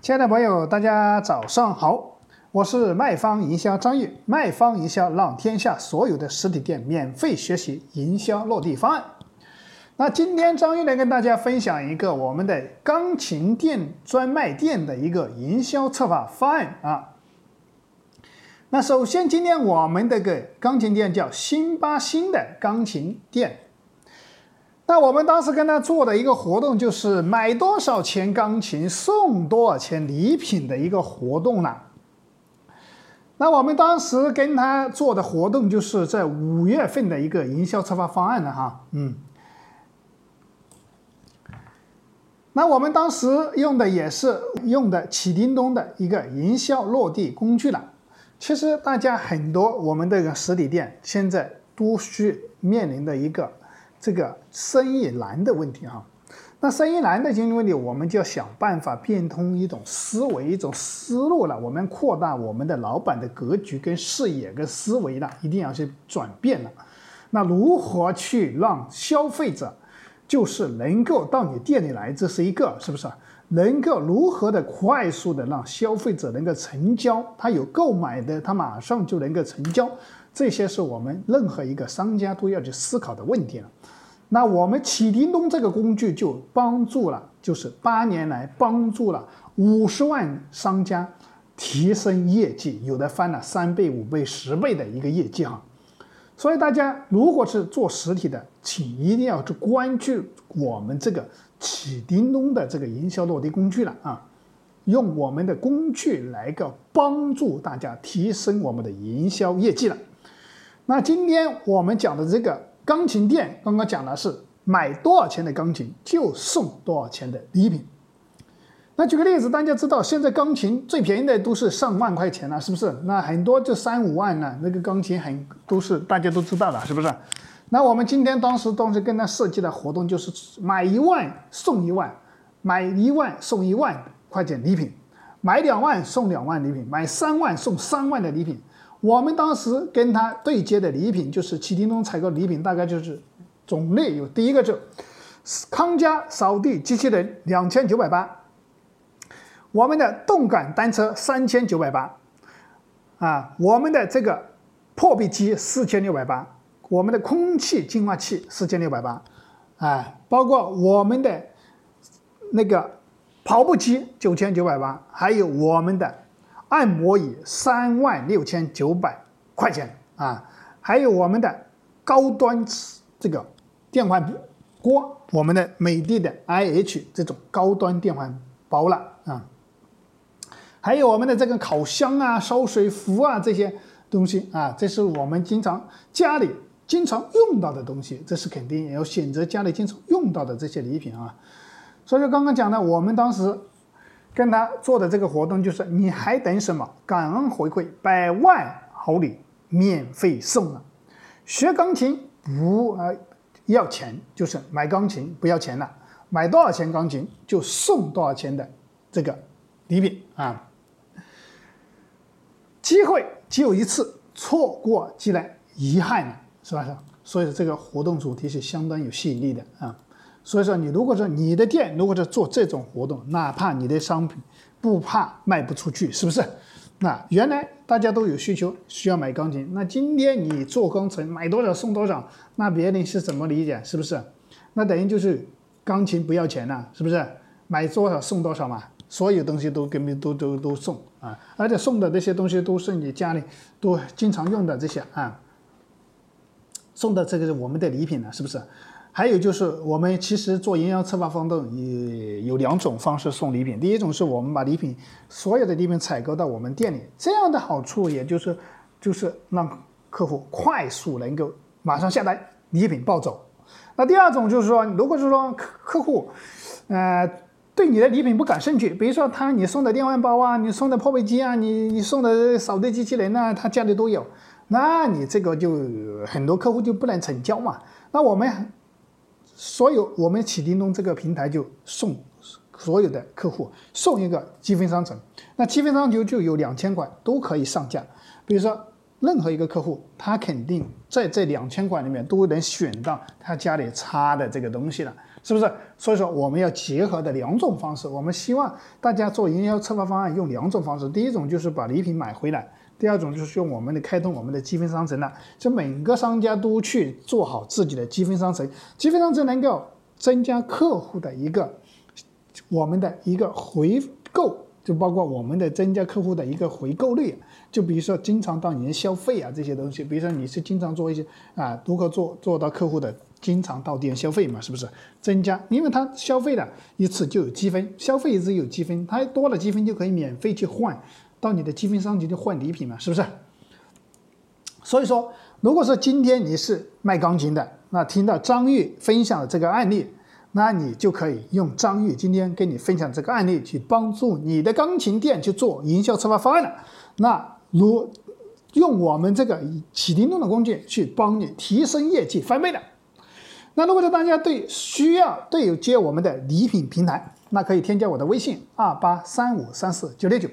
亲爱的朋友，大家早上好，我是卖方营销张玉，卖方营销让天下所有的实体店免费学习营销落地方案。那今天张玉来跟大家分享一个我们的钢琴店专卖店的一个营销策划方案啊。那首先，今天我们这个钢琴店叫辛巴星的钢琴店。那我们当时跟他做的一个活动，就是买多少钱钢琴送多少钱礼品的一个活动了。那我们当时跟他做的活动，就是在五月份的一个营销策划方案了哈，嗯。那我们当时用的也是用的启叮咚的一个营销落地工具了。其实大家很多我们这个实体店现在都需面临的一个。这个生意难的问题哈，那生意难的经济问题，我们就要想办法变通一种思维、一种思路了。我们扩大我们的老板的格局、跟视野、跟思维了，一定要去转变了。那如何去让消费者就是能够到你店里来？这是一个，是不是？能够如何的快速的让消费者能够成交？他有购买的，他马上就能够成交。这些是我们任何一个商家都要去思考的问题了。那我们启叮咚这个工具就帮助了，就是八年来帮助了五十万商家提升业绩，有的翻了三倍、五倍、十倍的一个业绩哈。所以大家如果是做实体的，请一定要去关注我们这个启叮咚的这个营销落地工具了啊，用我们的工具来个帮助大家提升我们的营销业绩了。那今天我们讲的这个。钢琴店刚刚讲的是买多少钱的钢琴就送多少钱的礼品。那举个例子，大家知道现在钢琴最便宜的都是上万块钱了，是不是？那很多就三五万呢，那个钢琴很都是大家都知道的，是不是？那我们今天当时当时跟他设计的活动就是买一万送一万，买一万送一万块钱礼品，买两万送两万礼品，买三万送三万的礼品。我们当时跟他对接的礼品就是启叮咚采购礼品，大概就是种类有第一个就康佳扫地机器人两千九百八，我们的动感单车三千九百八，啊，我们的这个破壁机四千六百八，我们的空气净化器四千六百八，啊，包括我们的那个跑步机九千九百八，还有我们的。按摩椅三万六千九百块钱啊，还有我们的高端这个电饭锅，我们的美的的 IH 这种高端电饭煲了啊，还有我们的这个烤箱啊、烧水壶啊这些东西啊，这是我们经常家里经常用到的东西，这是肯定也要选择家里经常用到的这些礼品啊。所以说刚刚讲的，我们当时。跟他做的这个活动就是，你还等什么？感恩回馈，百万好礼免费送了。学钢琴不呃要钱，就是买钢琴不要钱了，买多少钱钢琴就送多少钱的这个礼品啊。机会只有一次，错过即然遗憾了，是吧？是。所以这个活动主题是相当有吸引力的啊。所以说，你如果说你的店如果是做这种活动，哪怕你的商品不怕卖不出去，是不是？那原来大家都有需求，需要买钢琴。那今天你做工程，买多少送多少，那别人是怎么理解？是不是？那等于就是钢琴不要钱了，是不是？买多少送多少嘛，所有东西都给你都都都送啊，而且送的这些东西都是你家里都经常用的这些啊，送的这个是我们的礼品了，是不是？还有就是，我们其实做营销策划活动也有两种方式送礼品。第一种是我们把礼品所有的礼品采购到我们店里，这样的好处也就是，就是让客户快速能够马上下单，礼品抱走。那第二种就是说，如果是说客客户，呃，对你的礼品不感兴趣，比如说他你送的电饭煲啊，你送的破壁机啊，你你送的扫地机器人啊，他家里都有，那你这个就很多客户就不能成交嘛。那我们。所有我们启叮咚这个平台就送所有的客户送一个积分商城，那积分商城就有两千款都可以上架。比如说任何一个客户，他肯定在这两千款里面都能选到他家里差的这个东西了，是不是？所以说我们要结合的两种方式，我们希望大家做营销策划方案用两种方式，第一种就是把礼品买回来，第二种就是用我们的开通我们的积分商城了。就每个商家都去做好自己的积分商城，积分商城能够增加客户的一个我们的一个回购。就包括我们的增加客户的一个回购率，就比如说经常到你的消费啊这些东西，比如说你是经常做一些啊如何做做到客户的经常到店消费嘛，是不是增加？因为他消费了一次就有积分，消费一次有积分，他多了积分就可以免费去换到你的积分商城去换礼品嘛，是不是？所以说，如果说今天你是卖钢琴的，那听到张玉分享的这个案例。那你就可以用张玉今天跟你分享这个案例，去帮助你的钢琴店去做营销策划方案了。那如用我们这个启叮咚的工具去帮你提升业绩翻倍的。那如果说大家对需要对有接我们的礼品平台，那可以添加我的微信二八三五三四九六九。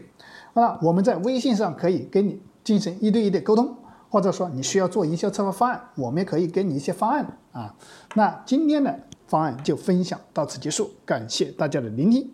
那我们在微信上可以跟你进行一对一的沟通，或者说你需要做营销策划方案，我们也可以给你一些方案啊。那今天的？方案就分享到此结束，感谢大家的聆听。